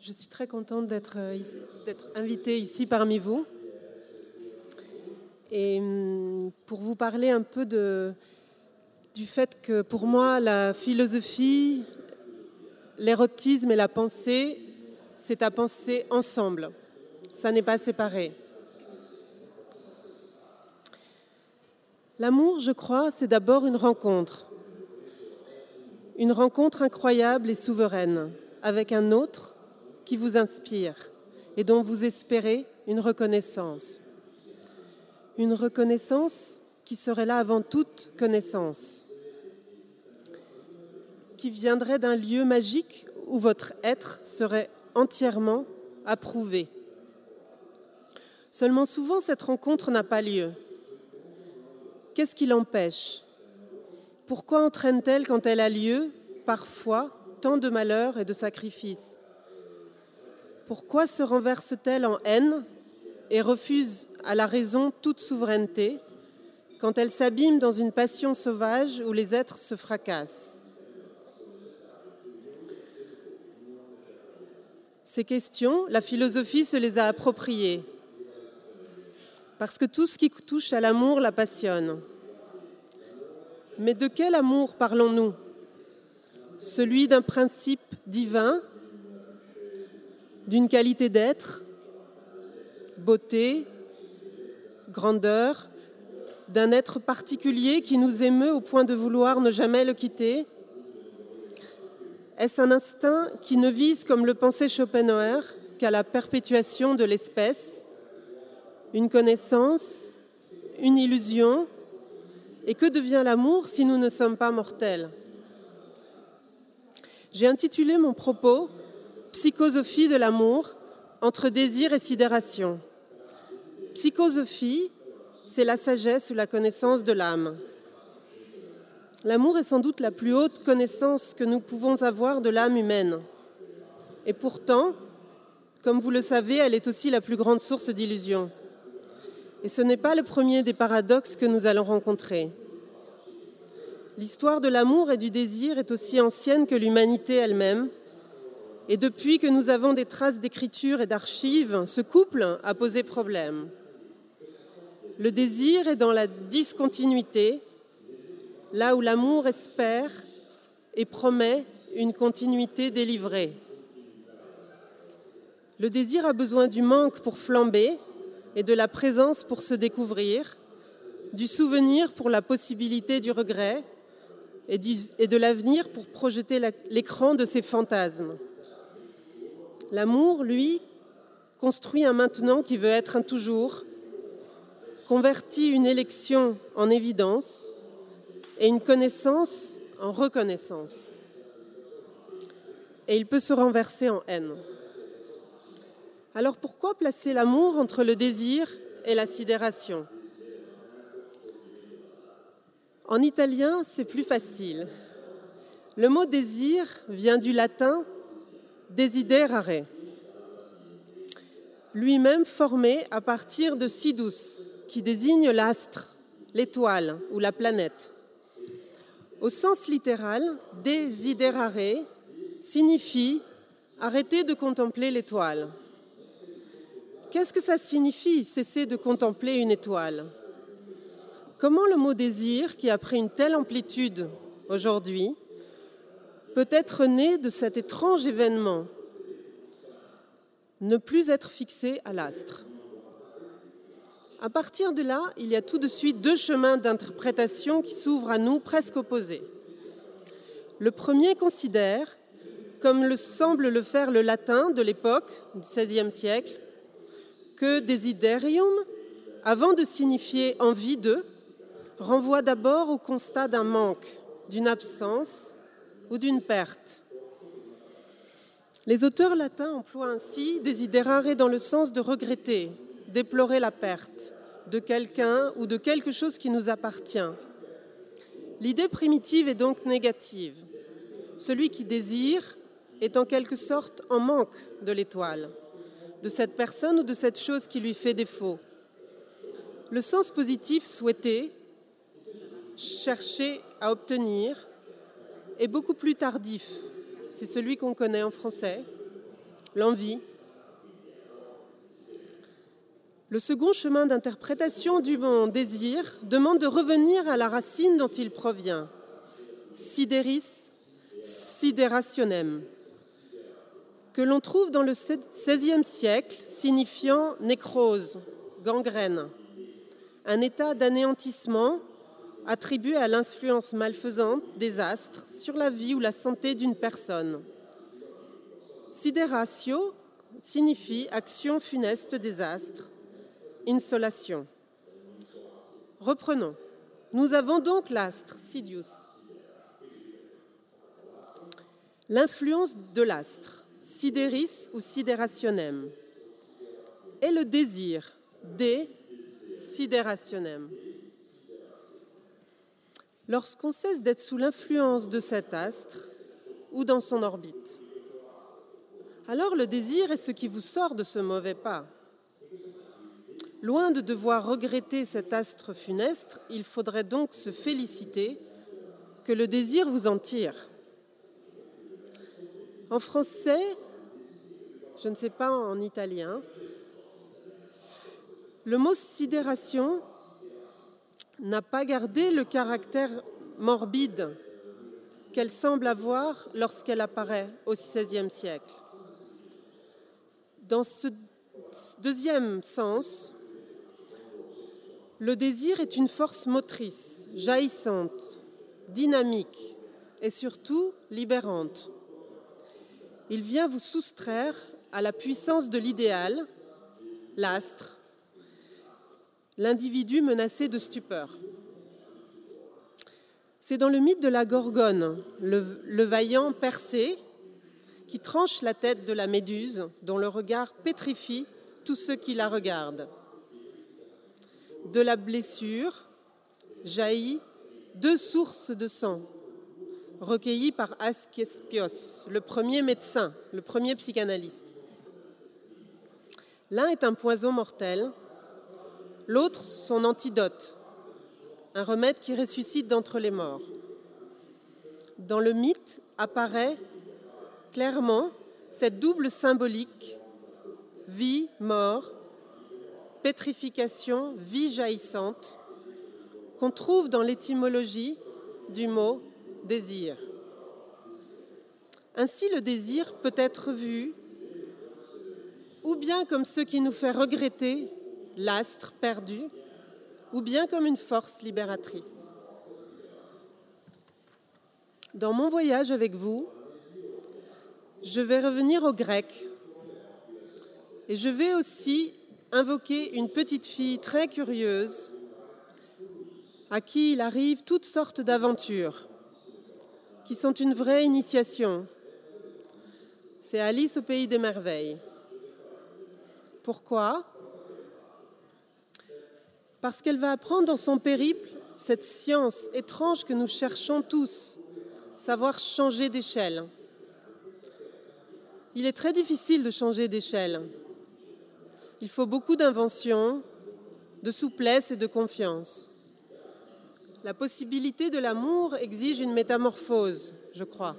je suis très contente d'être invitée ici parmi vous. Et hum, pour vous parler un peu du fait que pour moi, la philosophie, l'érotisme et la pensée, c'est à penser ensemble. Ça n'est pas séparé. L'amour, je crois, c'est d'abord une rencontre. Une rencontre incroyable et souveraine avec un autre qui vous inspire et dont vous espérez une reconnaissance. Une reconnaissance qui serait là avant toute connaissance, qui viendrait d'un lieu magique où votre être serait entièrement approuvé. Seulement souvent, cette rencontre n'a pas lieu. Qu'est-ce qui l'empêche? Pourquoi entraîne-t-elle, quand elle a lieu, parfois, tant de malheurs et de sacrifices? Pourquoi se renverse-t-elle en haine et refuse à la raison toute souveraineté quand elle s'abîme dans une passion sauvage où les êtres se fracassent? Ces questions, la philosophie se les a appropriées. Parce que tout ce qui touche à l'amour la passionne. Mais de quel amour parlons-nous? Celui d'un principe divin, d'une qualité d'être, beauté, grandeur, d'un être particulier qui nous émeut au point de vouloir ne jamais le quitter Est-ce un instinct qui ne vise, comme le pensait Schopenhauer, qu'à la perpétuation de l'espèce une connaissance, une illusion? Et que devient l'amour si nous ne sommes pas mortels? J'ai intitulé mon propos Psychosophie de l'amour entre désir et sidération. Psychosophie, c'est la sagesse ou la connaissance de l'âme. L'amour est sans doute la plus haute connaissance que nous pouvons avoir de l'âme humaine. Et pourtant, comme vous le savez, elle est aussi la plus grande source d'illusions. Et ce n'est pas le premier des paradoxes que nous allons rencontrer. L'histoire de l'amour et du désir est aussi ancienne que l'humanité elle-même. Et depuis que nous avons des traces d'écriture et d'archives, ce couple a posé problème. Le désir est dans la discontinuité, là où l'amour espère et promet une continuité délivrée. Le désir a besoin du manque pour flamber, et de la présence pour se découvrir, du souvenir pour la possibilité du regret et, de l'avenir pour projeter l'écran de ses fantasmes. L'amour, lui, construit un maintenant qui veut être un toujours, convertit une élection en évidence et une connaissance en reconnaissance. Et il peut se renverser en haine. Alors pourquoi placer l'amour entre le désir et la sidération? En italien, c'est plus facile. Le mot désir vient du latin desiderare, lui-même formé à partir de sidus, qui désigne l'astre, l'étoile ou la planète. Au sens littéral, desiderare signifie arrêter de contempler l'étoile. Qu'est-ce que ça signifie, cesser de contempler une étoile? Comment le mot désir, qui a pris une telle amplitude aujourd'hui, peut être né de cet étrange événement Ne plus être fixé à l'astre. À partir de là, il y a tout de suite deux chemins d'interprétation qui s'ouvrent à nous presque opposés. Le premier considère, comme le semble le faire le latin de l'époque du XVIe siècle, que desiderium, avant de signifier envie de, renvoie d'abord au constat d'un manque, d'une absence ou d'une perte. Les auteurs latins emploient ainsi desiderare dans le sens de regretter, déplorer la perte de quelqu'un ou de quelque chose qui nous appartient. L'idée primitive est donc négative. Celui qui désire est en quelque sorte en manque de l'étoile de cette personne ou de cette chose qui lui fait défaut. Le sens positif souhaité, chercher à obtenir, est beaucoup plus tardif. C'est celui qu'on connaît en français. l'envie. Le second chemin d'interprétation du bon désir demande de revenir à la racine dont il provient, sidéris, siderationem, que l'on trouve dans le XVIe siècle, signifiant nécrose, gangrène, un état d'anéantissement attribué à l'influence malfaisante des astres sur la vie ou la santé d'une personne. Sidératio signifie action funeste des astres, insolation. Reprenons. Nous avons donc l'astre, Sidius. L'influence de l'astre, sidéris ou sidérationem, et le désir, de sidérationem. Lorsqu'on cesse d'être sous l'influence de cet astre ou dans son orbite, alors le désir est ce qui vous sort de ce mauvais pas. Loin de devoir regretter cet astre funeste, il faudrait donc se féliciter que le désir vous en tire. En français, je ne sais pas en italien, le mot sidération n'a pas gardé le caractère morbide qu'elle semble avoir lorsqu'elle apparaît au XVIe siècle. Dans ce deuxième sens, le désir est une force motrice, jaillissante, dynamique et surtout libérante. Il vient vous soustraire à la puissance de l'idéal, l'astre, l'individu menacé de stupeur. C'est dans le mythe de la Gorgone, le, vaillant Persée qui tranche la tête de la méduse dont le regard pétrifie tous ceux qui la regardent. De la blessure jaillit deux sources de sang, recueillies par Asclepios, le premier médecin, le premier psychanalyste. L'un est un poison mortel, l'autre son antidote, un remède qui ressuscite d'entre les morts. Dans le mythe apparaît clairement cette double symbolique vie, mort, pétrification, vie jaillissante, qu'on trouve dans l'étymologie du mot désir. Ainsi, le désir peut être vu ou bien comme ce qui nous fait regretter l'astre perdu, ou bien comme une force libératrice. Dans mon voyage avec vous, je vais revenir au grec et je vais aussi invoquer une petite fille très curieuse à qui il arrive toutes sortes d'aventures qui sont une vraie initiation. C'est Alice au pays des merveilles. Pourquoi? Parce qu'elle va apprendre dans son périple cette science étrange que nous cherchons tous, savoir changer d'échelle. Il est très difficile de changer d'échelle. Il faut beaucoup d'invention, de souplesse et de confiance. La possibilité de l'amour exige une métamorphose, je crois.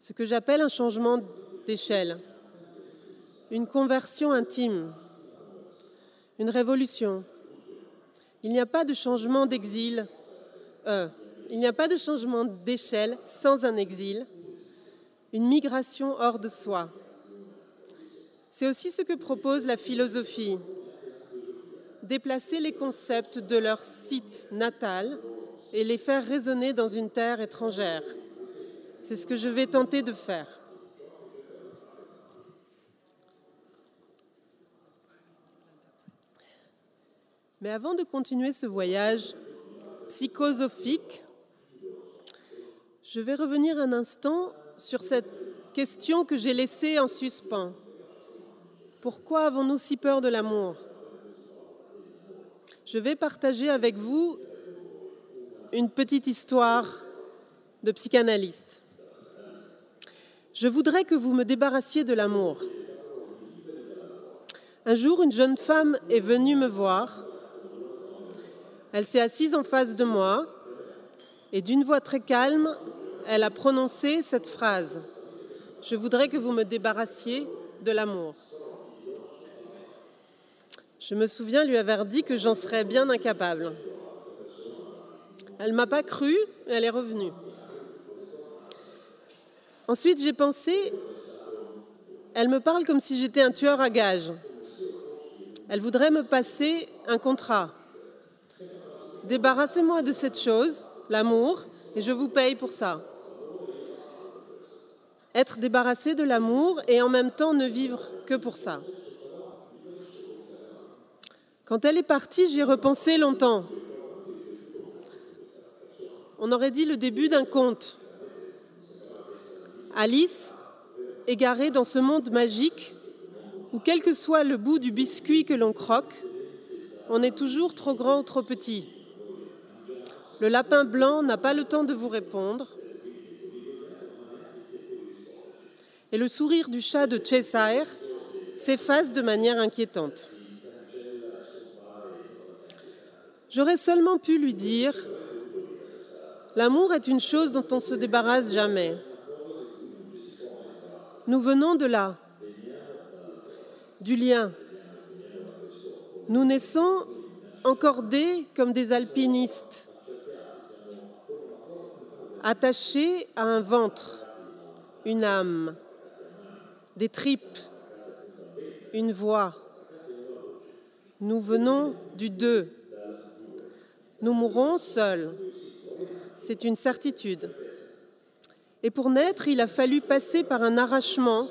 Ce que j'appelle un changement d'échelle une conversion intime, une révolution. Il n'y a pas de changement d'exil, euh, il n'y a pas de changement d'échelle sans un exil, une migration hors de soi. C'est aussi ce que propose la philosophie, déplacer les concepts de leur site natal et les faire résonner dans une terre étrangère. C'est ce que je vais tenter de faire. Mais avant de continuer ce voyage psychosophique, je vais revenir un instant sur cette question que j'ai laissée en suspens. Pourquoi avons-nous si peur de l'amour? Je vais partager avec vous une petite histoire de psychanalyste. Je voudrais que vous me débarrassiez de l'amour. Un jour, une jeune femme est venue me voir elle s'est assise en face de moi et d'une voix très calme, elle a prononcé cette phrase. Je voudrais que vous me débarrassiez de l'amour. Je me souviens lui avoir dit que j'en serais bien incapable. Elle ne m'a pas cru, elle est revenue. Ensuite, j'ai pensé, elle me parle comme si j'étais un tueur à gages. Elle voudrait me passer un contrat. Débarrassez-moi de cette chose, l'amour, et je vous paye pour ça. Être débarrassé de l'amour et en même temps ne vivre que pour ça. Quand elle est partie, j'y ai repensé longtemps. On aurait dit le début d'un conte. Alice, égarée dans ce monde magique, où quel que soit le bout du biscuit que l'on croque, on est toujours trop grand ou trop petit. Le lapin blanc n'a pas le temps de vous répondre. Et le sourire du chat de Cheshire s'efface de manière inquiétante. J'aurais seulement pu lui dire L'amour est une chose dont on se débarrasse jamais. Nous venons de là, du lien. Nous naissons encordés comme des alpinistes, attachés à un ventre, une âme, des tripes, une voix. Nous venons du deux. Nous mourrons seuls. C'est une certitude. Et pour naître, il a fallu passer par un arrachement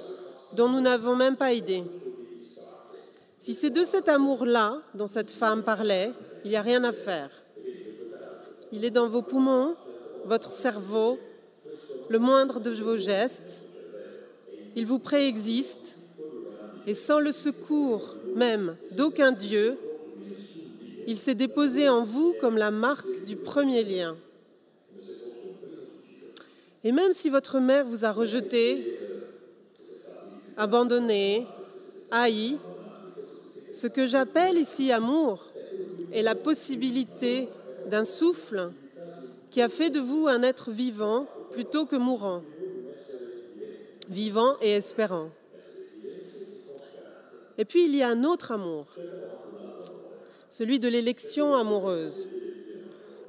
dont nous n'avons même pas idée. Si c'est de cet amour-là dont cette femme parlait, il n'y a rien à faire. Il est dans vos poumons, votre cerveau, le moindre de vos gestes. Il vous préexiste et sans le secours même d'aucun Dieu, il s'est déposé en vous comme la marque du premier lien. Et même si votre mère vous a rejeté, abandonné, haï, ce que j'appelle ici amour est la possibilité d'un souffle qui a fait de vous un être vivant plutôt que mourant, vivant et espérant. Et puis il y a un autre amour, celui de l'élection amoureuse,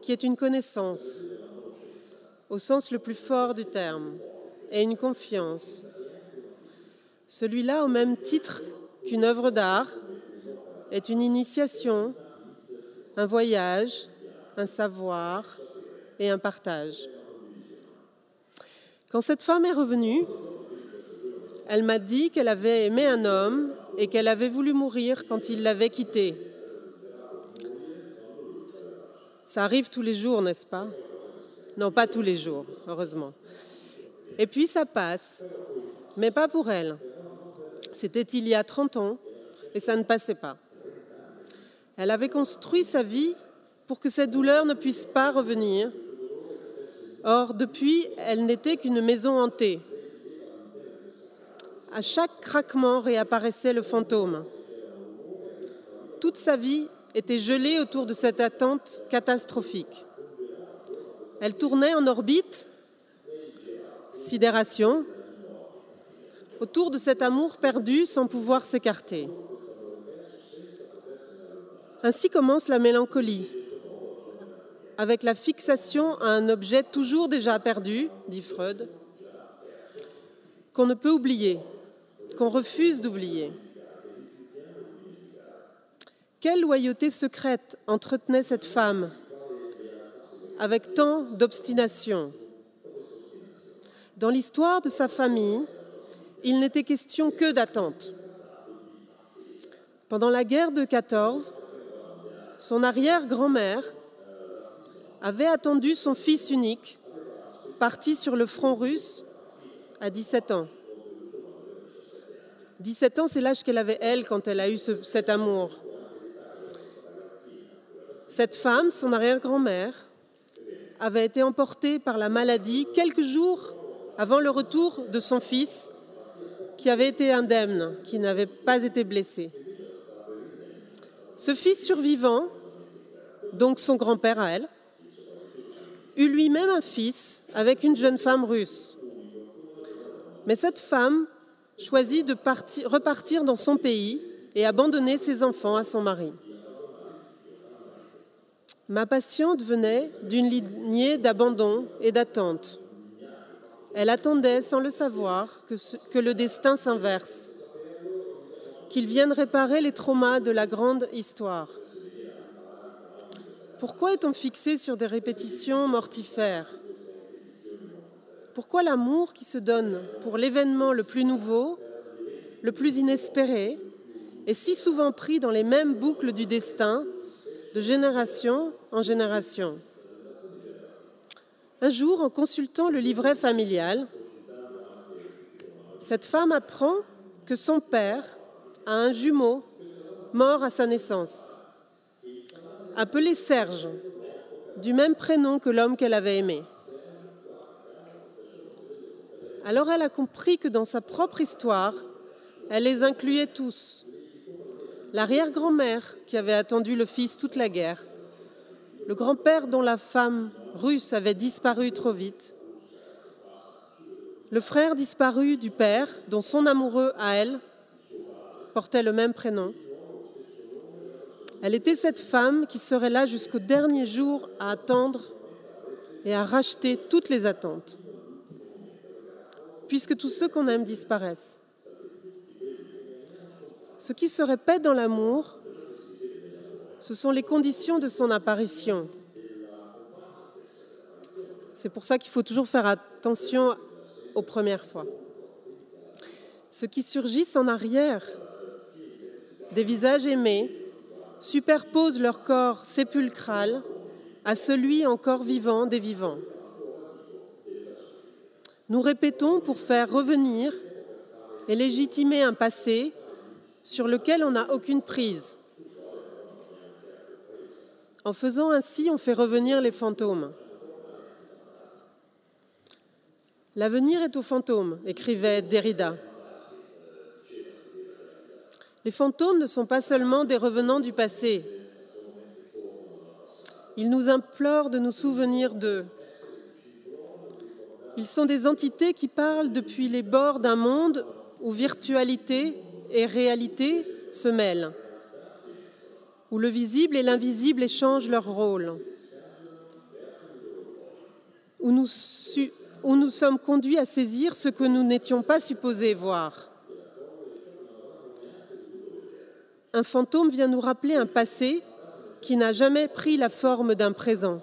qui est une connaissance, au sens le plus fort du terme, et une confiance. Celui-là, au même titre qu'une œuvre d'art, est une initiation, un voyage, un savoir et un partage. Quand cette femme est revenue, elle m'a dit qu'elle avait aimé un homme et qu'elle avait voulu mourir quand il l'avait quittée. Ça arrive tous les jours, n'est-ce pas? Non, pas tous les jours, heureusement. Et puis ça passe, mais pas pour elle. C'était il y a 30 ans et ça ne passait pas. Elle avait construit sa vie pour que cette douleur ne puisse pas revenir. Or, depuis, elle n'était qu'une maison hantée. À chaque craquement réapparaissait le fantôme. Toute sa vie était gelée autour de cette attente catastrophique. Elle tournait en orbite, sidération, autour de cet amour perdu sans pouvoir s'écarter. Ainsi commence la mélancolie, avec la fixation à un objet toujours déjà perdu, dit Freud, qu'on ne peut oublier, qu'on refuse d'oublier. Quelle loyauté secrète entretenait cette femme avec tant d'obstination? Dans l'histoire de sa famille, il n'était question que d'attente. Pendant la guerre de 14, son arrière-grand-mère avait attendu son fils unique, parti sur le front russe à 17 ans. 17 ans, c'est l'âge qu'elle avait, elle, quand elle a eu cet amour. Cette femme, son arrière-grand-mère, avait été emportée par la maladie quelques jours avant le retour de son fils, qui avait été indemne, qui n'avait pas été blessé. Ce fils survivant, donc son grand-père à elle, eut lui-même un fils avec une jeune femme russe. Mais cette femme choisit de repartir dans son pays et abandonner ses enfants à son mari. Ma patiente venait d'une lignée d'abandon et d'attente. Elle attendait, sans le savoir, que, que le destin s'inverse, qu'il vienne réparer les traumas de la grande histoire. Pourquoi est-on fixé sur des répétitions mortifères? Pourquoi l'amour qui se donne pour l'événement le plus nouveau, le plus inespéré, est si souvent pris dans les mêmes boucles du destin de génération en génération? Un jour, en consultant le livret familial, cette femme apprend que son père a un jumeau mort à sa naissance, appelé Serge, du même prénom que l'homme qu'elle avait aimé. Alors elle a compris que dans sa propre histoire, elle les incluait tous, l'arrière-grand-mère qui avait attendu le fils toute la guerre, le grand-père dont la femme russe avait disparu trop vite, le frère disparu du père dont son amoureux à elle portait le même prénom. Elle était cette femme qui serait là jusqu'au dernier jour à attendre et à racheter toutes les attentes, puisque tous ceux qu'on aime disparaissent. Ce qui se répète dans l'amour, ce sont les conditions de son apparition. C'est pour ça qu'il faut toujours faire attention aux premières fois. Ce qui surgissent en arrière des visages aimés superposent leur corps sépulcral à celui encore vivant des vivants. Nous répétons pour faire revenir et légitimer un passé sur lequel on n'a aucune prise. En faisant ainsi, on fait revenir les fantômes. L'avenir est aux fantômes, écrivait Derrida. Les fantômes ne sont pas seulement des revenants du passé. Ils nous implorent de nous souvenir d'eux. Ils sont des entités qui parlent depuis les bords d'un monde où virtualité et réalité se mêlent, où le visible et l'invisible échangent leur rôle, où nous, où nous sommes conduits à saisir ce que nous n'étions pas supposés voir. Un fantôme vient nous rappeler un passé qui n'a jamais pris la forme d'un présent.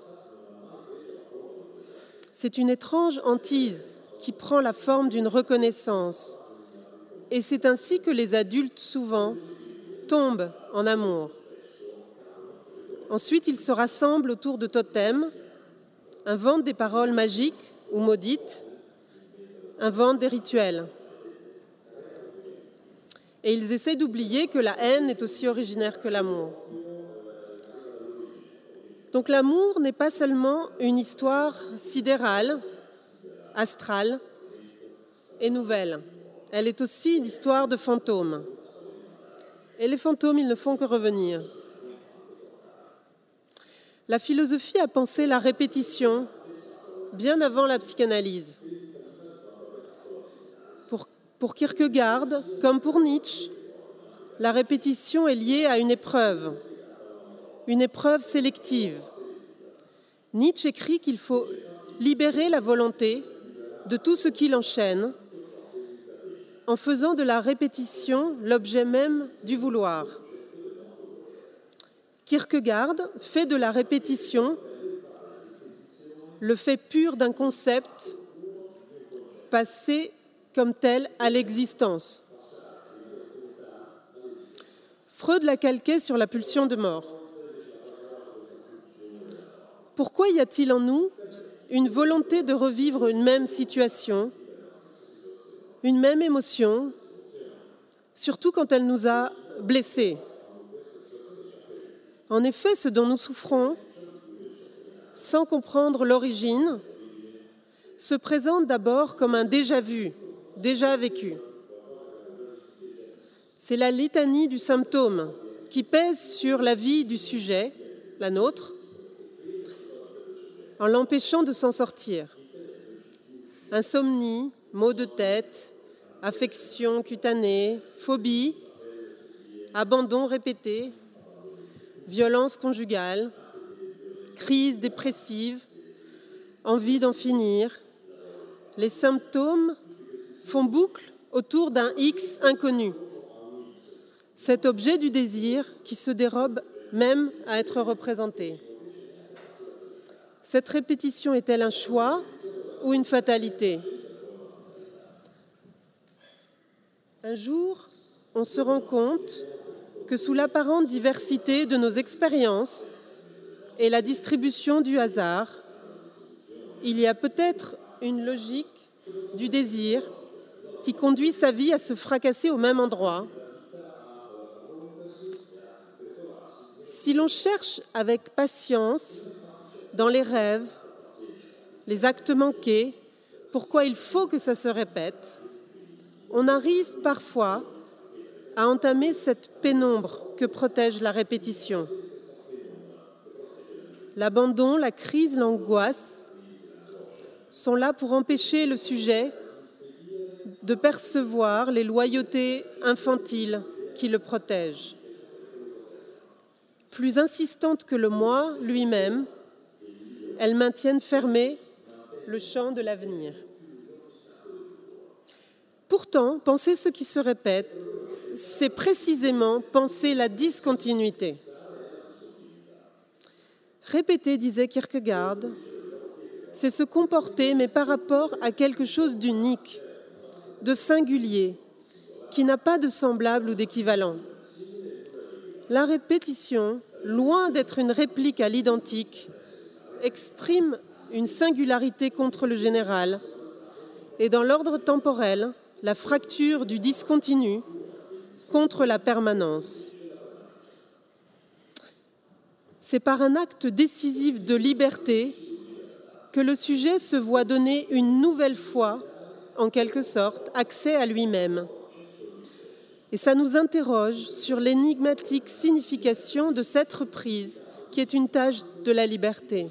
C'est une étrange hantise qui prend la forme d'une reconnaissance, et c'est ainsi que les adultes, souvent, tombent en amour. Ensuite, ils se rassemblent autour de totems, inventent des paroles magiques ou maudites, inventent des rituels. Et ils essaient d'oublier que la haine est aussi originaire que l'amour. Donc l'amour n'est pas seulement une histoire sidérale, astrale et nouvelle. Elle est aussi une histoire de fantômes. Et les fantômes, ils ne font que revenir. La philosophie a pensé la répétition bien avant la psychanalyse. Pour, Kierkegaard, comme pour Nietzsche, la répétition est liée à une épreuve, une épreuve sélective. Nietzsche écrit qu'il faut libérer la volonté de tout ce qui l'enchaîne en faisant de la répétition l'objet même du vouloir. Kierkegaard fait de la répétition le fait pur d'un concept passé comme tel à l'existence. Freud l'a calqué sur la pulsion de mort. Pourquoi y a-t-il en nous une volonté de revivre une même situation une même émotion, surtout quand elle nous a blessés? En effet, ce dont nous souffrons, sans comprendre l'origine, se présente d'abord comme un déjà-vu, déjà vécu. C'est la litanie du symptôme qui pèse sur la vie du sujet, la nôtre, en l'empêchant de s'en sortir. Insomnie, maux de tête, affection cutanée, phobie, abandon répété, violence conjugale, crise dépressive, envie d'en finir. Les symptômes font boucle autour d'un X inconnu. Cet objet du désir qui se dérobe même à être représenté. Cette répétition est-elle un choix ou une fatalité? Un jour, on se rend compte que sous l'apparente diversité de nos expériences et la distribution du hasard, il y a peut-être une logique du désir qui conduit sa vie à se fracasser au même endroit. Si l'on cherche avec patience dans les rêves, les actes manqués, pourquoi il faut que ça se répète, on arrive parfois à entamer cette pénombre que protège la répétition. L'abandon, la crise, l'angoisse sont là pour empêcher le sujet de percevoir les loyautés infantiles qui le protègent. Plus insistantes que le moi lui-même, elles maintiennent fermé le champ de l'avenir. Pourtant, penser ce qui se répète, c'est précisément penser la discontinuité. Répéter, disait Kierkegaard, c'est se comporter, mais par rapport à quelque chose d'unique, de singulier, qui n'a pas de semblable ou d'équivalent. La répétition, loin d'être une réplique à l'identique, exprime une singularité contre le général et dans l'ordre temporel, la fracture du discontinu contre la permanence. C'est par un acte décisif de liberté que le sujet se voit donner une nouvelle fois, en quelque sorte, accès à lui-même. Et ça nous interroge sur l'énigmatique signification de cette reprise, qui est une tâche de la liberté.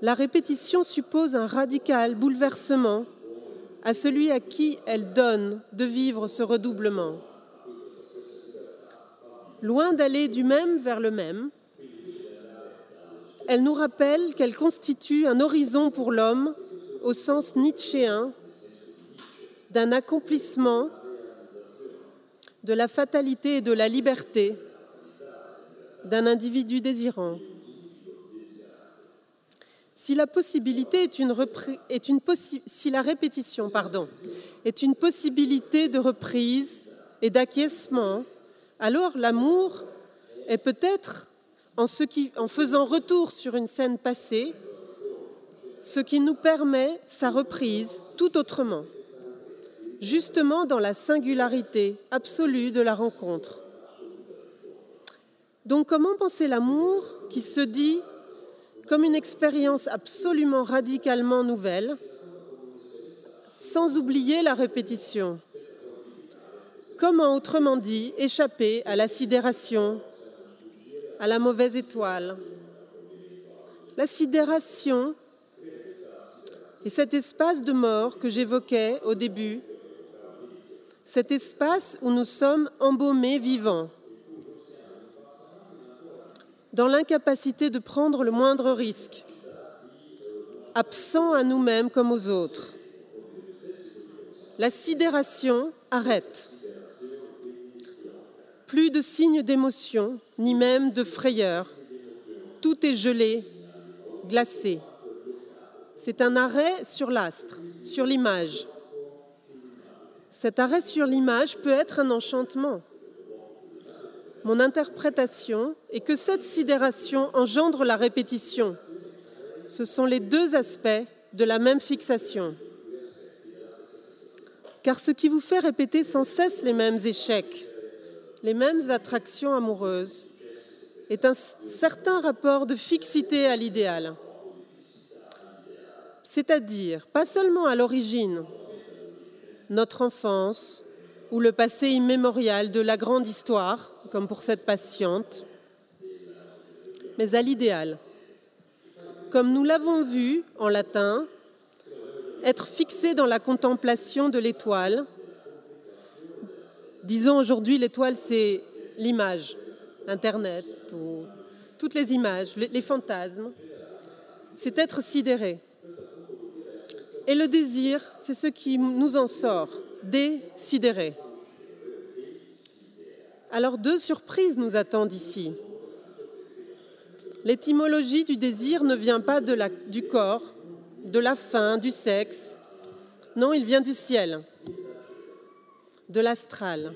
La répétition suppose un radical bouleversement à celui à qui elle donne de vivre ce redoublement. Loin d'aller du même vers le même, elle nous rappelle qu'elle constitue un horizon pour l'homme au sens nietzschéen d'un accomplissement de la fatalité et de la liberté d'un individu désirant. Si la répétition pardon, est une possibilité de reprise et d'acquiescement, alors l'amour est peut-être en, en faisant retour sur une scène passée, ce qui nous permet sa reprise tout autrement, justement dans la singularité absolue de la rencontre. Donc comment penser l'amour qui se dit comme une expérience absolument radicalement nouvelle, sans oublier la répétition? Comment, autrement dit, échapper à la sidération, à la mauvaise étoile? La sidération est cet espace de mort que j'évoquais au début, cet espace où nous sommes embaumés vivants dans l'incapacité de prendre le moindre risque, absent à nous-mêmes comme aux autres. La sidération arrête. Plus de signes d'émotion, ni même de frayeur. Tout est gelé, glacé. C'est un arrêt sur l'astre, sur l'image. Cet arrêt sur l'image peut être un enchantement mon interprétation est que cette sidération engendre la répétition. Ce sont les deux aspects de la même fixation. Car ce qui vous fait répéter sans cesse les mêmes échecs, les mêmes attractions amoureuses, est un certain rapport de fixité à l'idéal. C'est-à-dire, pas seulement à l'origine, notre enfance ou le passé immémorial de la grande histoire, comme pour cette patiente, mais à l'idéal. Comme nous l'avons vu en latin, être fixé dans la contemplation de l'étoile. Disons aujourd'hui, l'étoile, c'est l'image, Internet, ou toutes les images, les fantasmes. C'est être sidéré. Et le désir, c'est ce qui nous en sort, désidéré. Alors deux surprises nous attendent ici. L'étymologie du désir ne vient pas du corps, de la faim, du sexe. Non, il vient du ciel, de l'astral.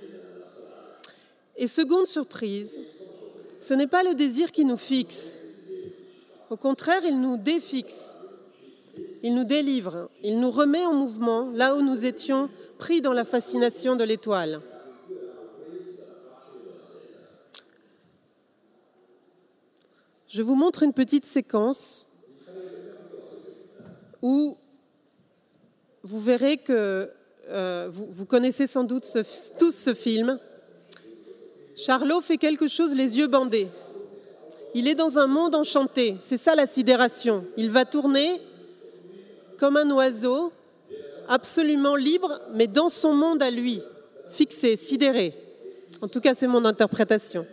Et seconde surprise, ce n'est pas le désir qui nous fixe. Au contraire, il nous défixe. Il nous délivre. Il nous remet en mouvement là où nous étions pris dans la fascination de l'étoile. Je vous montre une petite séquence où vous verrez que euh, vous, connaissez sans doute tous ce film. Charlot fait quelque chose les yeux bandés. Il est dans un monde enchanté, c'est ça la sidération. Il va tourner comme un oiseau, absolument libre, mais dans son monde à lui, fixé, sidéré. En tout cas, c'est mon interprétation.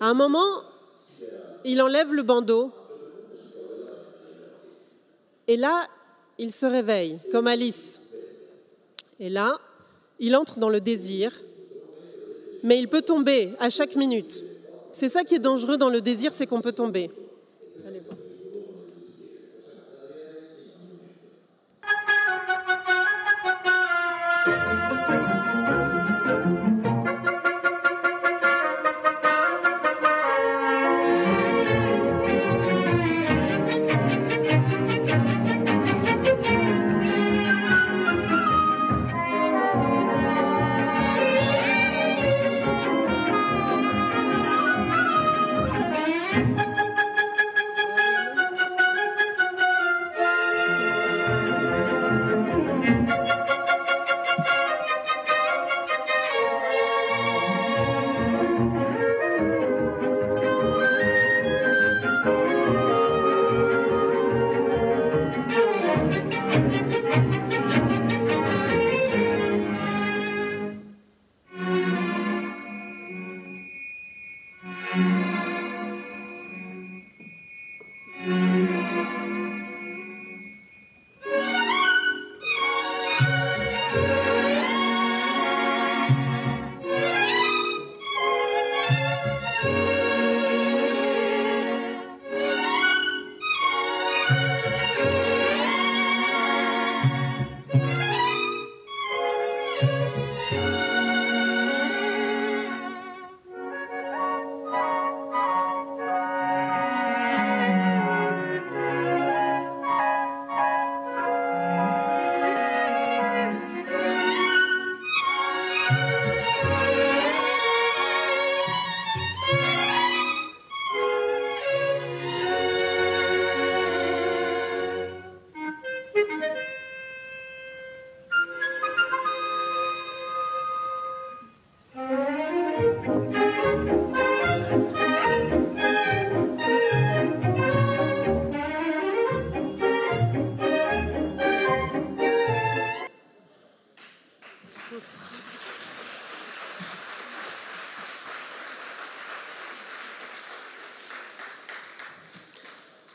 À un moment, il enlève le bandeau. Et là, il se réveille, comme Alice. Et là, il entre dans le désir, mais il peut tomber à chaque minute. C'est ça qui est dangereux dans le désir, c'est qu'on peut tomber.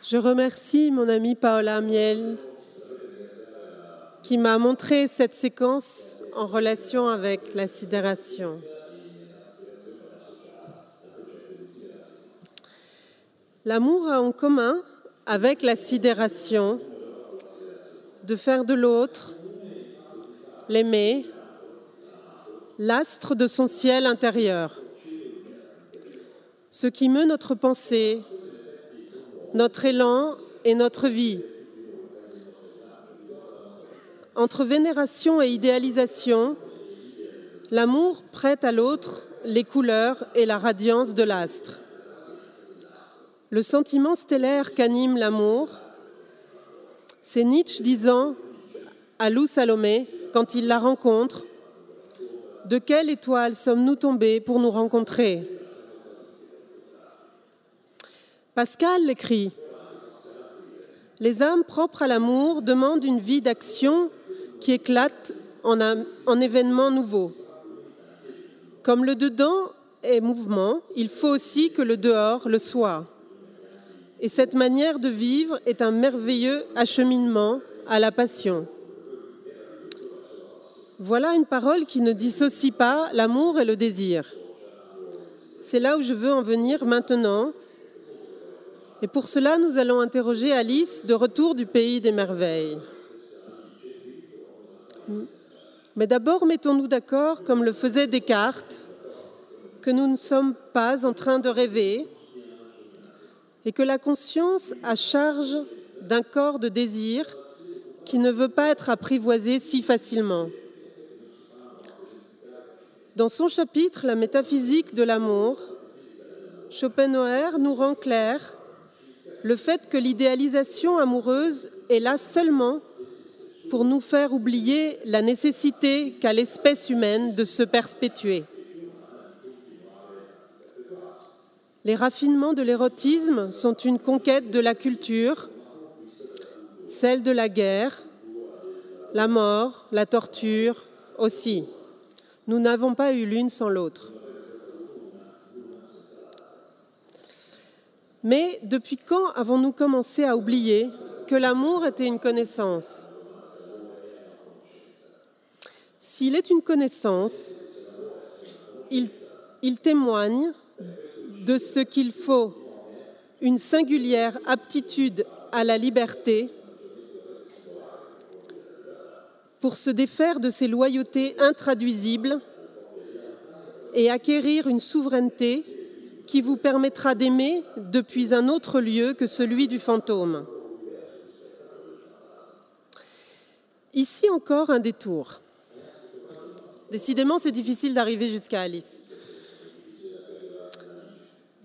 Je remercie mon amie Paola Miel qui m'a montré cette séquence en relation avec la sidération. L'amour a en commun avec la sidération de faire de l'autre, l'aimer, l'astre de son ciel intérieur, ce qui meut notre pensée, notre élan et notre vie. Entre vénération et idéalisation, l'amour prête à l'autre les couleurs et la radiance de l'astre. Le sentiment stellaire qu'anime l'amour, c'est Nietzsche disant à Lou Salomé, quand il la rencontre, De quelle étoile sommes-nous tombés pour nous rencontrer? Pascal l'écrit les âmes propres à l'amour demandent une vie d'action qui éclate en, en événements nouveaux. Comme le dedans est mouvement, il faut aussi que le dehors le soit. Et cette manière de vivre est un merveilleux acheminement à la passion. Voilà une parole qui ne dissocie pas l'amour et le désir. C'est là où je veux en venir maintenant. Et pour cela, nous allons interroger Alice de retour du pays des merveilles. Mais d'abord, mettons-nous d'accord, comme le faisait Descartes, que nous ne sommes pas en train de rêver et que la conscience a charge d'un corps de désir qui ne veut pas être apprivoisé si facilement. Dans son chapitre La métaphysique de l'amour, Schopenhauer nous rend clair le fait que l'idéalisation amoureuse est là seulement pour nous faire oublier la nécessité qu'a l'espèce humaine de se perpétuer. Les raffinements de l'érotisme sont une conquête de la culture, celle de la guerre, la mort, la torture aussi. Nous n'avons pas eu l'une sans l'autre. Mais depuis quand avons-nous commencé à oublier que l'amour était une connaissance? S'il est une connaissance, il, témoigne de ce qu'il faut. Une singulière aptitude à la liberté pour se défaire de ses loyautés intraduisibles et acquérir une souveraineté qui vous permettra d'aimer depuis un autre lieu que celui du fantôme. Ici encore un détour. Décidément, c'est difficile d'arriver jusqu'à Alice.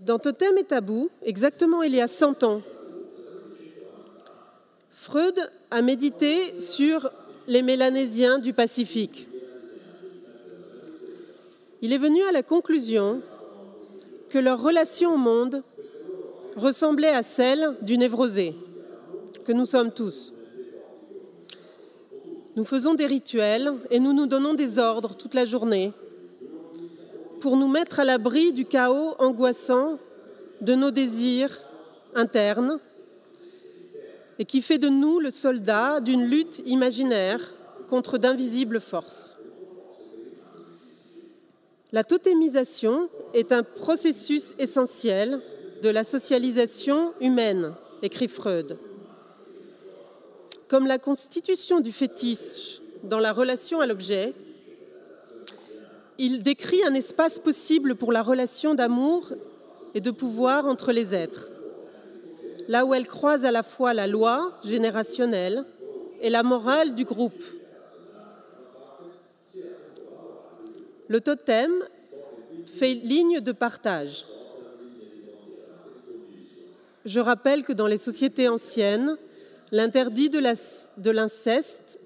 Dans Totem et Tabou, exactement il y a 100 ans, Freud a médité sur les Mélanésiens du Pacifique. Il est venu à la conclusion que leur relation au monde ressemblait à celle du névrosé, que nous sommes tous. Nous faisons des rituels et nous nous donnons des ordres toute la journée pour nous mettre à l'abri du chaos angoissant de nos désirs internes et qui fait de nous le soldat d'une lutte imaginaire contre d'invisibles forces. La totémisation est un processus essentiel de la socialisation humaine, écrit Freud. Comme la constitution du fétiche dans la relation à l'objet, il décrit un espace possible pour la relation d'amour et de pouvoir entre les êtres là où elle croise à la fois la loi générationnelle et la morale du groupe. Le totem fait ligne de partage. Je rappelle que dans les sociétés anciennes, l'interdit de l'inceste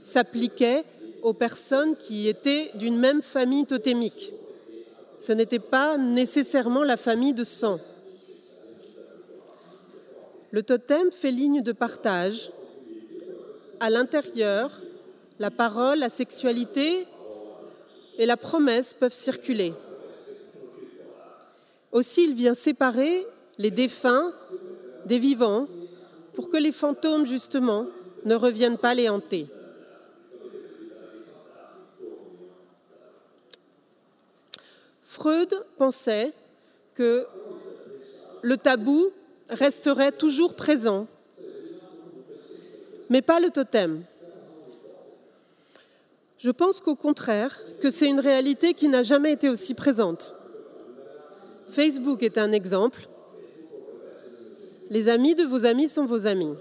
s'appliquait aux personnes qui étaient d'une même famille totémique. Ce n'était pas nécessairement la famille de sang. Le totem fait ligne de partage. À l'intérieur, la parole, la sexualité et la promesse peuvent circuler. Aussi, il vient séparer les défunts des vivants pour que les fantômes, justement, ne reviennent pas les hanter. Freud pensait que le tabou resterait toujours présent, mais pas le totem. Je pense qu'au contraire, que c'est une réalité qui n'a jamais été aussi présente. Facebook est un exemple. Les amis de vos amis sont vos amis.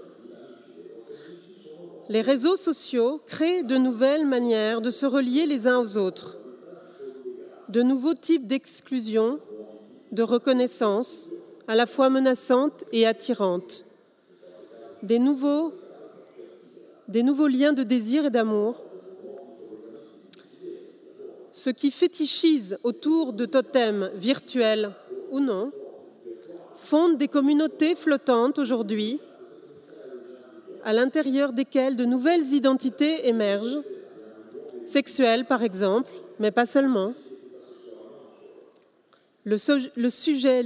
Les réseaux sociaux créent de nouvelles manières de se relier les uns aux autres, de nouveaux types d'exclusion, de reconnaissance, à la fois menaçante et attirante. Des nouveaux, liens de désir et d'amour. Ce qui fétichise autour de totems virtuels ou non fonde des communautés flottantes aujourd'hui à l'intérieur desquels de nouvelles identités émergent, sexuelles par exemple, mais pas seulement. Le, le sujet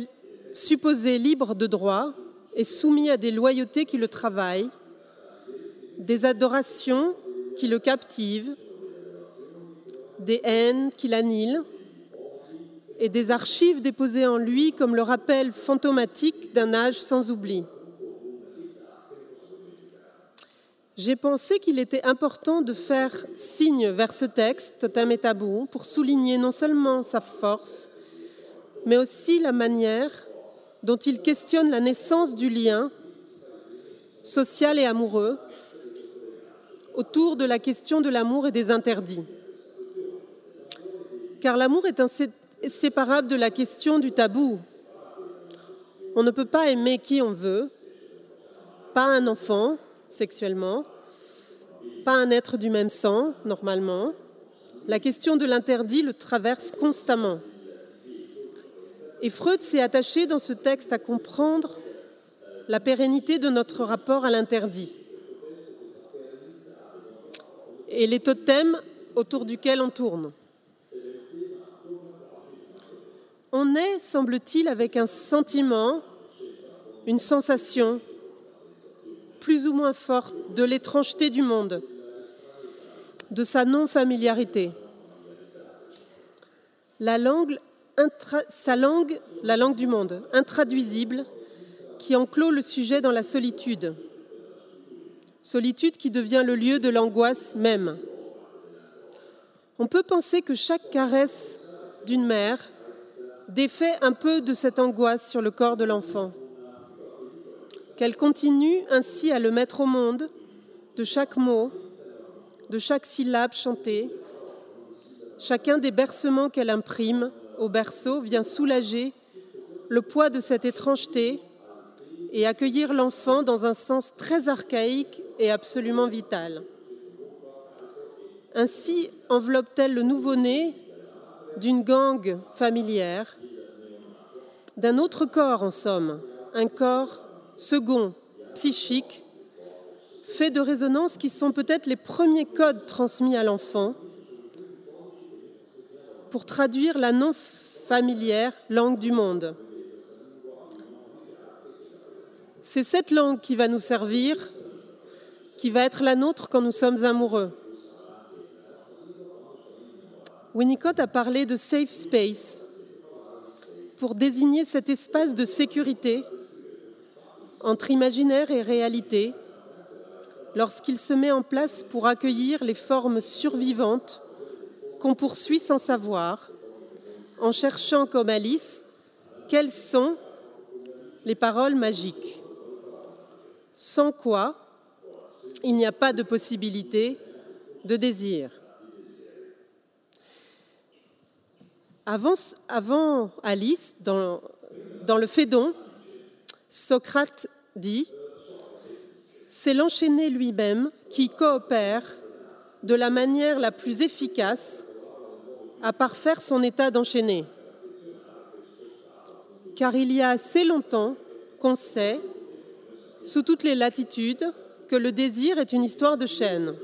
supposé libre de droit est soumis à des loyautés qui le travaillent, des adorations qui le captivent, des haines qui l'annihilent, et des archives déposées en lui comme le rappel fantomatique d'un âge sans oubli. J'ai pensé qu'il était important de faire signe vers ce texte, Totem et Tabou, pour souligner non seulement sa force, mais aussi la manière dont il questionne la naissance du lien social et amoureux autour de la question de l'amour et des interdits. Car l'amour est inséparable de la question du tabou. On ne peut pas aimer qui on veut, pas un enfant sexuellement, pas un être du même sang normalement. La question de l'interdit le traverse constamment. Et Freud s'est attaché dans ce texte à comprendre la pérennité de notre rapport à l'interdit et les totems autour duquel on tourne. On est, semble-t-il, avec un sentiment, une sensation plus ou moins forte de l'étrangeté du monde, de sa non-familiarité. Sa langue, la langue du monde, intraduisible, qui enclôt le sujet dans la solitude, solitude qui devient le lieu de l'angoisse même. On peut penser que chaque caresse d'une mère défait un peu de cette angoisse sur le corps de l'enfant, qu'elle continue ainsi à le mettre au monde de chaque mot, de chaque syllabe chantée. Chacun des bercements qu'elle imprime au berceau vient soulager le poids de cette étrangeté et accueillir l'enfant dans un sens très archaïque et absolument vitale. Ainsi enveloppe-t-elle le nouveau-né d'une gangue familière, d'un autre corps en somme, un corps second, psychique, fait de résonances qui sont peut-être les premiers codes transmis à l'enfant pour traduire la non familière langue du monde. C'est cette langue qui va nous servir qui va être la nôtre quand nous sommes amoureux. Winnicott a parlé de safe space pour désigner cet espace de sécurité entre imaginaire et réalité lorsqu'il se met en place pour accueillir les formes survivantes qu'on poursuit sans savoir, en cherchant comme Alice quelles sont les paroles magiques, sans quoi il n'y a pas de possibilité de désir. Avant, Alice, dans, le Phédon, Socrate dit C'est l'enchaîné lui-même qui coopère de la manière la plus efficace à parfaire son état d'enchaîné. Car il y a assez longtemps qu'on sait, sous toutes les latitudes, que le désir est une histoire de chaîne,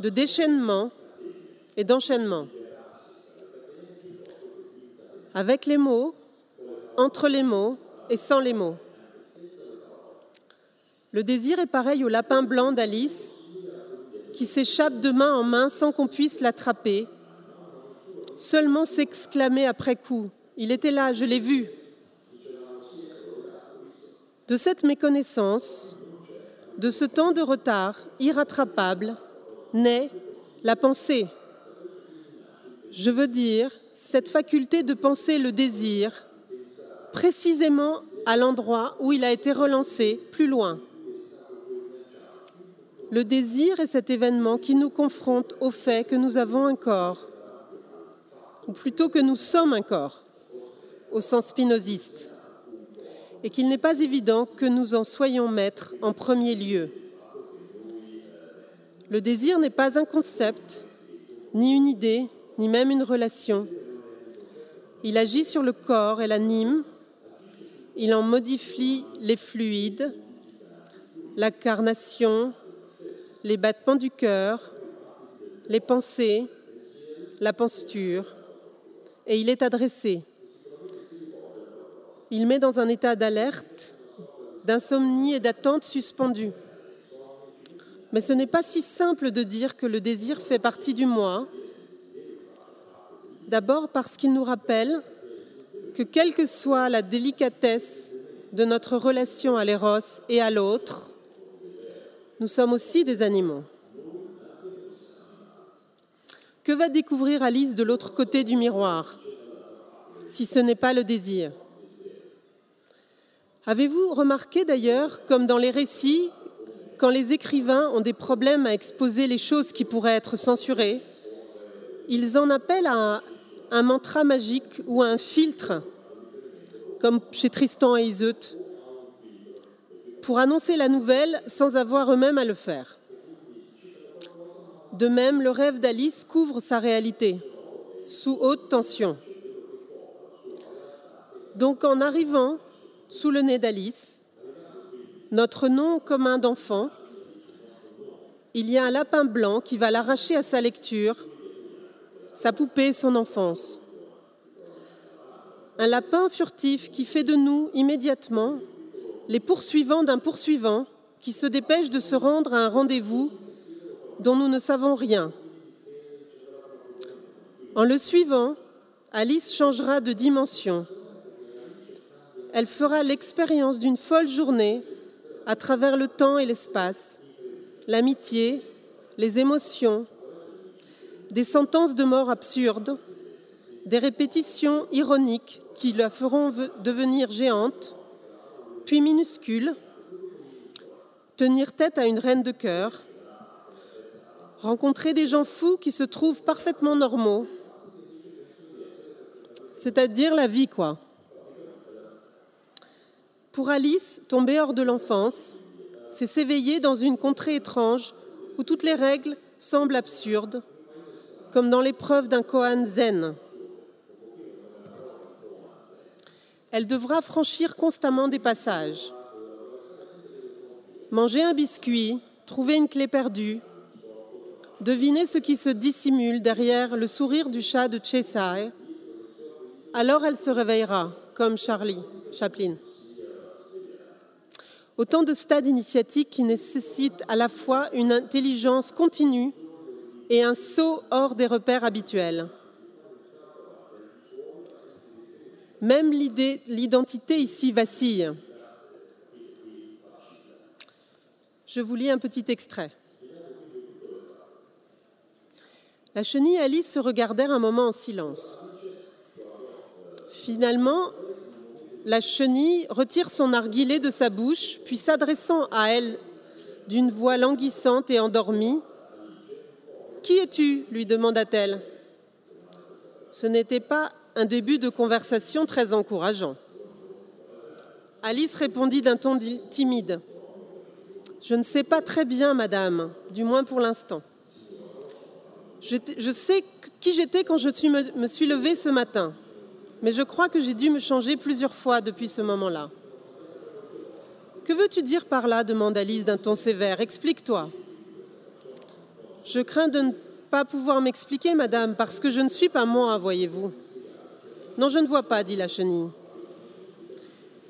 de déchaînement et d'enchaînement. Avec les mots, entre les mots et sans les mots. Le désir est pareil au lapin blanc d'Alice qui s'échappe de main en main sans qu'on puisse l'attraper, seulement s'exclamer après coup Il était là, je l'ai vu. De cette méconnaissance, de ce temps de retard irrattrapable naît la pensée. Je veux dire, cette faculté de penser le désir précisément à l'endroit où il a été relancé plus loin. Le désir est cet événement qui nous confronte au fait que nous avons un corps, ou plutôt que nous sommes un corps, au sens spinoziste et qu'il n'est pas évident que nous en soyons maîtres en premier lieu. Le désir n'est pas un concept, ni une idée, ni même une relation. Il agit sur le corps et l'anime, il en modifie les fluides, la carnation, les battements du cœur, les pensées, la posture, et il est adressé. Il met dans un état d'alerte, d'insomnie et d'attente suspendue. Mais ce n'est pas si simple de dire que le désir fait partie du moi. D'abord parce qu'il nous rappelle que quelle que soit la délicatesse de notre relation à l'éros et à l'autre, nous sommes aussi des animaux. Que va découvrir Alice de l'autre côté du miroir, si ce n'est pas le désir? Avez-vous remarqué d'ailleurs, comme dans les récits, quand les écrivains ont des problèmes à exposer les choses qui pourraient être censurées, ils en appellent à un mantra magique ou un filtre, comme chez Tristan et Iseut, pour annoncer la nouvelle sans avoir eux-mêmes à le faire. De même, le rêve d'Alice couvre sa réalité, sous haute tension. Donc en arrivant sous le nez d'Alice, notre nom commun d'enfant, il y a un lapin blanc qui va l'arracher à sa lecture, sa poupée, son enfance. Un lapin furtif qui fait de nous immédiatement les poursuivants d'un poursuivant qui se dépêche de se rendre à un rendez-vous dont nous ne savons rien. En le suivant, Alice changera de dimension. Elle fera l'expérience d'une folle journée à travers le temps et l'espace, l'amitié, les émotions, des sentences de mort absurdes, des répétitions ironiques qui la feront devenir géante, puis minuscule, tenir tête à une reine de cœur, rencontrer des gens fous qui se trouvent parfaitement normaux, c'est-à-dire la vie, quoi. Pour Alice, tomber hors de l'enfance, c'est s'éveiller dans une contrée étrange où toutes les règles semblent absurdes, comme dans l'épreuve d'un koan zen. Elle devra franchir constamment des passages. Manger un biscuit, trouver une clé perdue, deviner ce qui se dissimule derrière le sourire du chat de Cheshire, alors elle se réveillera, comme Charlie Chaplin. Autant de stades initiatiques qui nécessitent à la fois une intelligence continue et un saut hors des repères habituels. Même l'identité ici vacille. Je vous lis un petit extrait. La chenille et Alice se regardèrent un moment en silence. Finalement, la chenille retire son narguilé de sa bouche, puis s'adressant à elle d'une voix languissante et endormie, Qui es-tu lui demanda-t-elle. Ce n'était pas un début de conversation très encourageant. Alice répondit d'un ton timide. Je ne sais pas très bien, madame, du moins pour l'instant. Je, sais qui j'étais quand je me, suis levée ce matin, mais je crois que j'ai dû me changer plusieurs fois depuis ce moment-là. Que veux-tu dire par là demanda Alice d'un ton sévère. Explique-toi. Je crains de ne pas pouvoir m'expliquer, madame, parce que je ne suis pas moi, voyez-vous. Non, je ne vois pas, dit la chenille.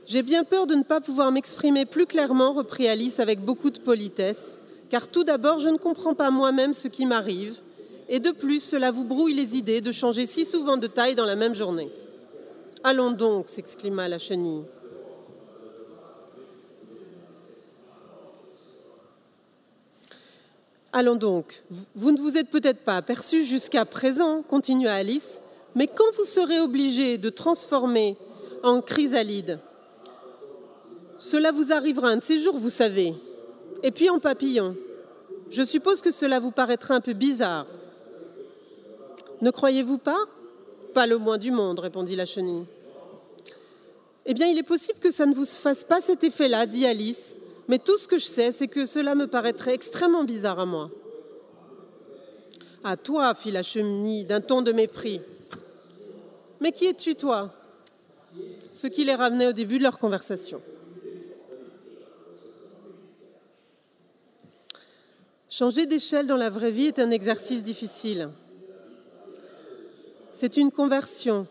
J'ai bien peur de ne pas pouvoir m'exprimer plus clairement, reprit Alice avec beaucoup de politesse, car tout d'abord, je ne comprends pas moi-même ce qui m'arrive, et de plus, cela vous brouille les idées de changer si souvent de taille dans la même journée. Allons donc, s'exclama la chenille. Allons donc, vous ne vous êtes peut-être pas aperçu jusqu'à présent, continua Alice, mais quand vous serez obligé de transformer en chrysalide, cela vous arrivera un de ces jours, vous savez, et puis en papillon. Je suppose que cela vous paraîtra un peu bizarre. Ne croyez-vous pas? Pas le moins du monde, répondit la chenille. Eh bien, il est possible que ça ne vous fasse pas cet effet-là, dit Alice, mais tout ce que je sais, c'est que cela me paraîtrait extrêmement bizarre à moi. À toi, fit la chenille d'un ton de mépris. Mais qui es-tu, toi? Ce qui les ramenait au début de leur conversation. Changer d'échelle dans la vraie vie est un exercice difficile. C'est une conversion,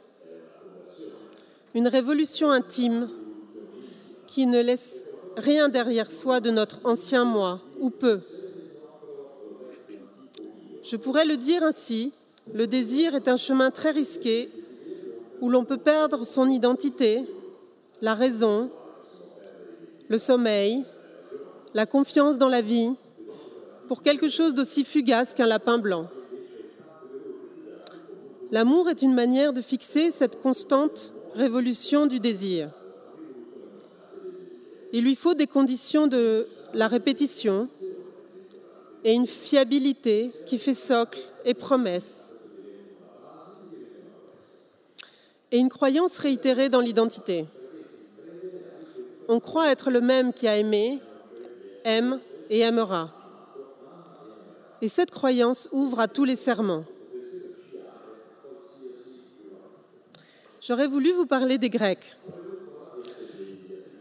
une révolution intime qui ne laisse rien derrière soi de notre ancien moi, ou peu. Je pourrais le dire ainsi, le désir est un chemin très risqué où l'on peut perdre son identité, la raison, le sommeil, la confiance dans la vie, pour quelque chose d'aussi fugace qu'un lapin blanc. L'amour est une manière de fixer cette constante révolution du désir. Il lui faut des conditions de la répétition et une fiabilité qui fait socle et promesse. Et une croyance réitérée dans l'identité. On croit être le même qui a aimé, aime et aimera. Et cette croyance ouvre à tous les serments. J'aurais voulu vous parler des Grecs,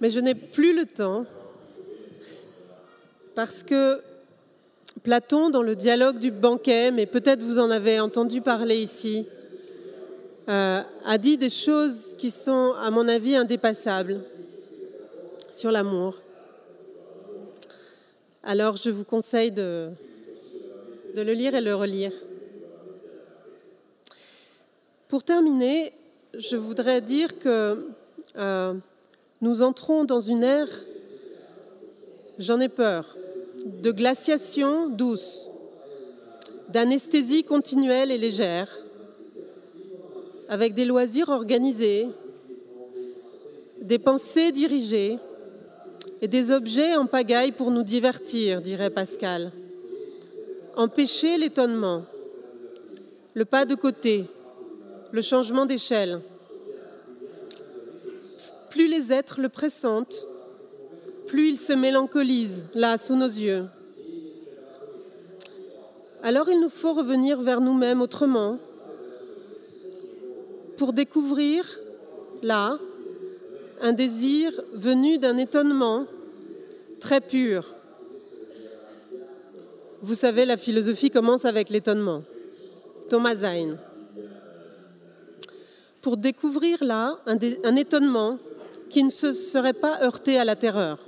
mais je n'ai plus le temps parce que Platon, dans le dialogue du banquet, mais peut-être vous en avez entendu parler ici, euh, a dit des choses qui sont, à mon avis, indépassables sur l'amour. Alors je vous conseille de, de le lire et le relire. Pour terminer, je voudrais dire que euh, nous entrons dans une ère, j'en ai peur, de glaciation douce, d'anesthésie continuelle et légère, avec des loisirs organisés, des pensées dirigées et des objets en pagaille pour nous divertir, dirait Pascal. Empêcher l'étonnement, le pas de côté, le changement d'échelle, plus les êtres le pressentent, plus ils se mélancolisent là sous nos yeux. Alors il nous faut revenir vers nous-mêmes autrement pour découvrir là un désir venu d'un étonnement très pur. Vous savez, la philosophie commence avec l'étonnement. Thomas Zayn. Pour découvrir là un étonnement qui ne se serait pas heurté à la terreur.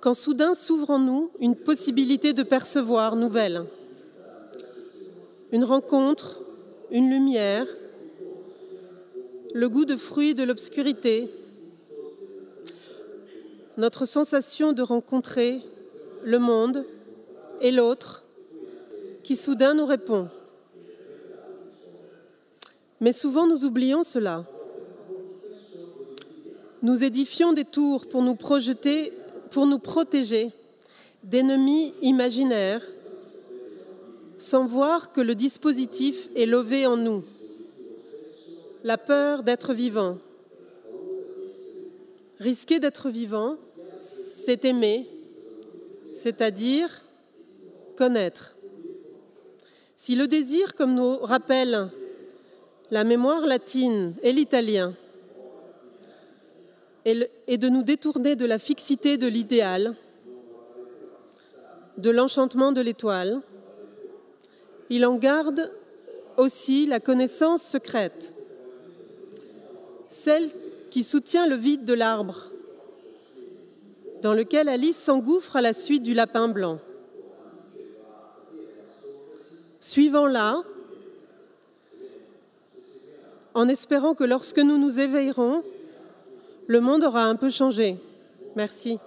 Quand soudain s'ouvre en nous une possibilité de percevoir nouvelle, une rencontre, une lumière, le goût de fruits de l'obscurité, notre sensation de rencontrer le monde et l'autre qui soudain nous répond. Mais souvent nous oublions cela. Nous édifions des tours pour nous projeter, pour nous protéger d'ennemis imaginaires, sans voir que le dispositif est levé en nous. La peur d'être vivant. Risquer d'être vivant, c'est aimer, c'est-à-dire connaître. Si le désir, comme nous rappelle la mémoire latine et l'italien, et de nous détourner de la fixité de l'idéal, de l'enchantement de l'étoile. Il en garde aussi la connaissance secrète, celle qui soutient le vide de l'arbre, dans lequel Alice s'engouffre à la suite du lapin blanc. Suivant là, en espérant que lorsque nous nous éveillerons, le monde aura un peu changé. Merci.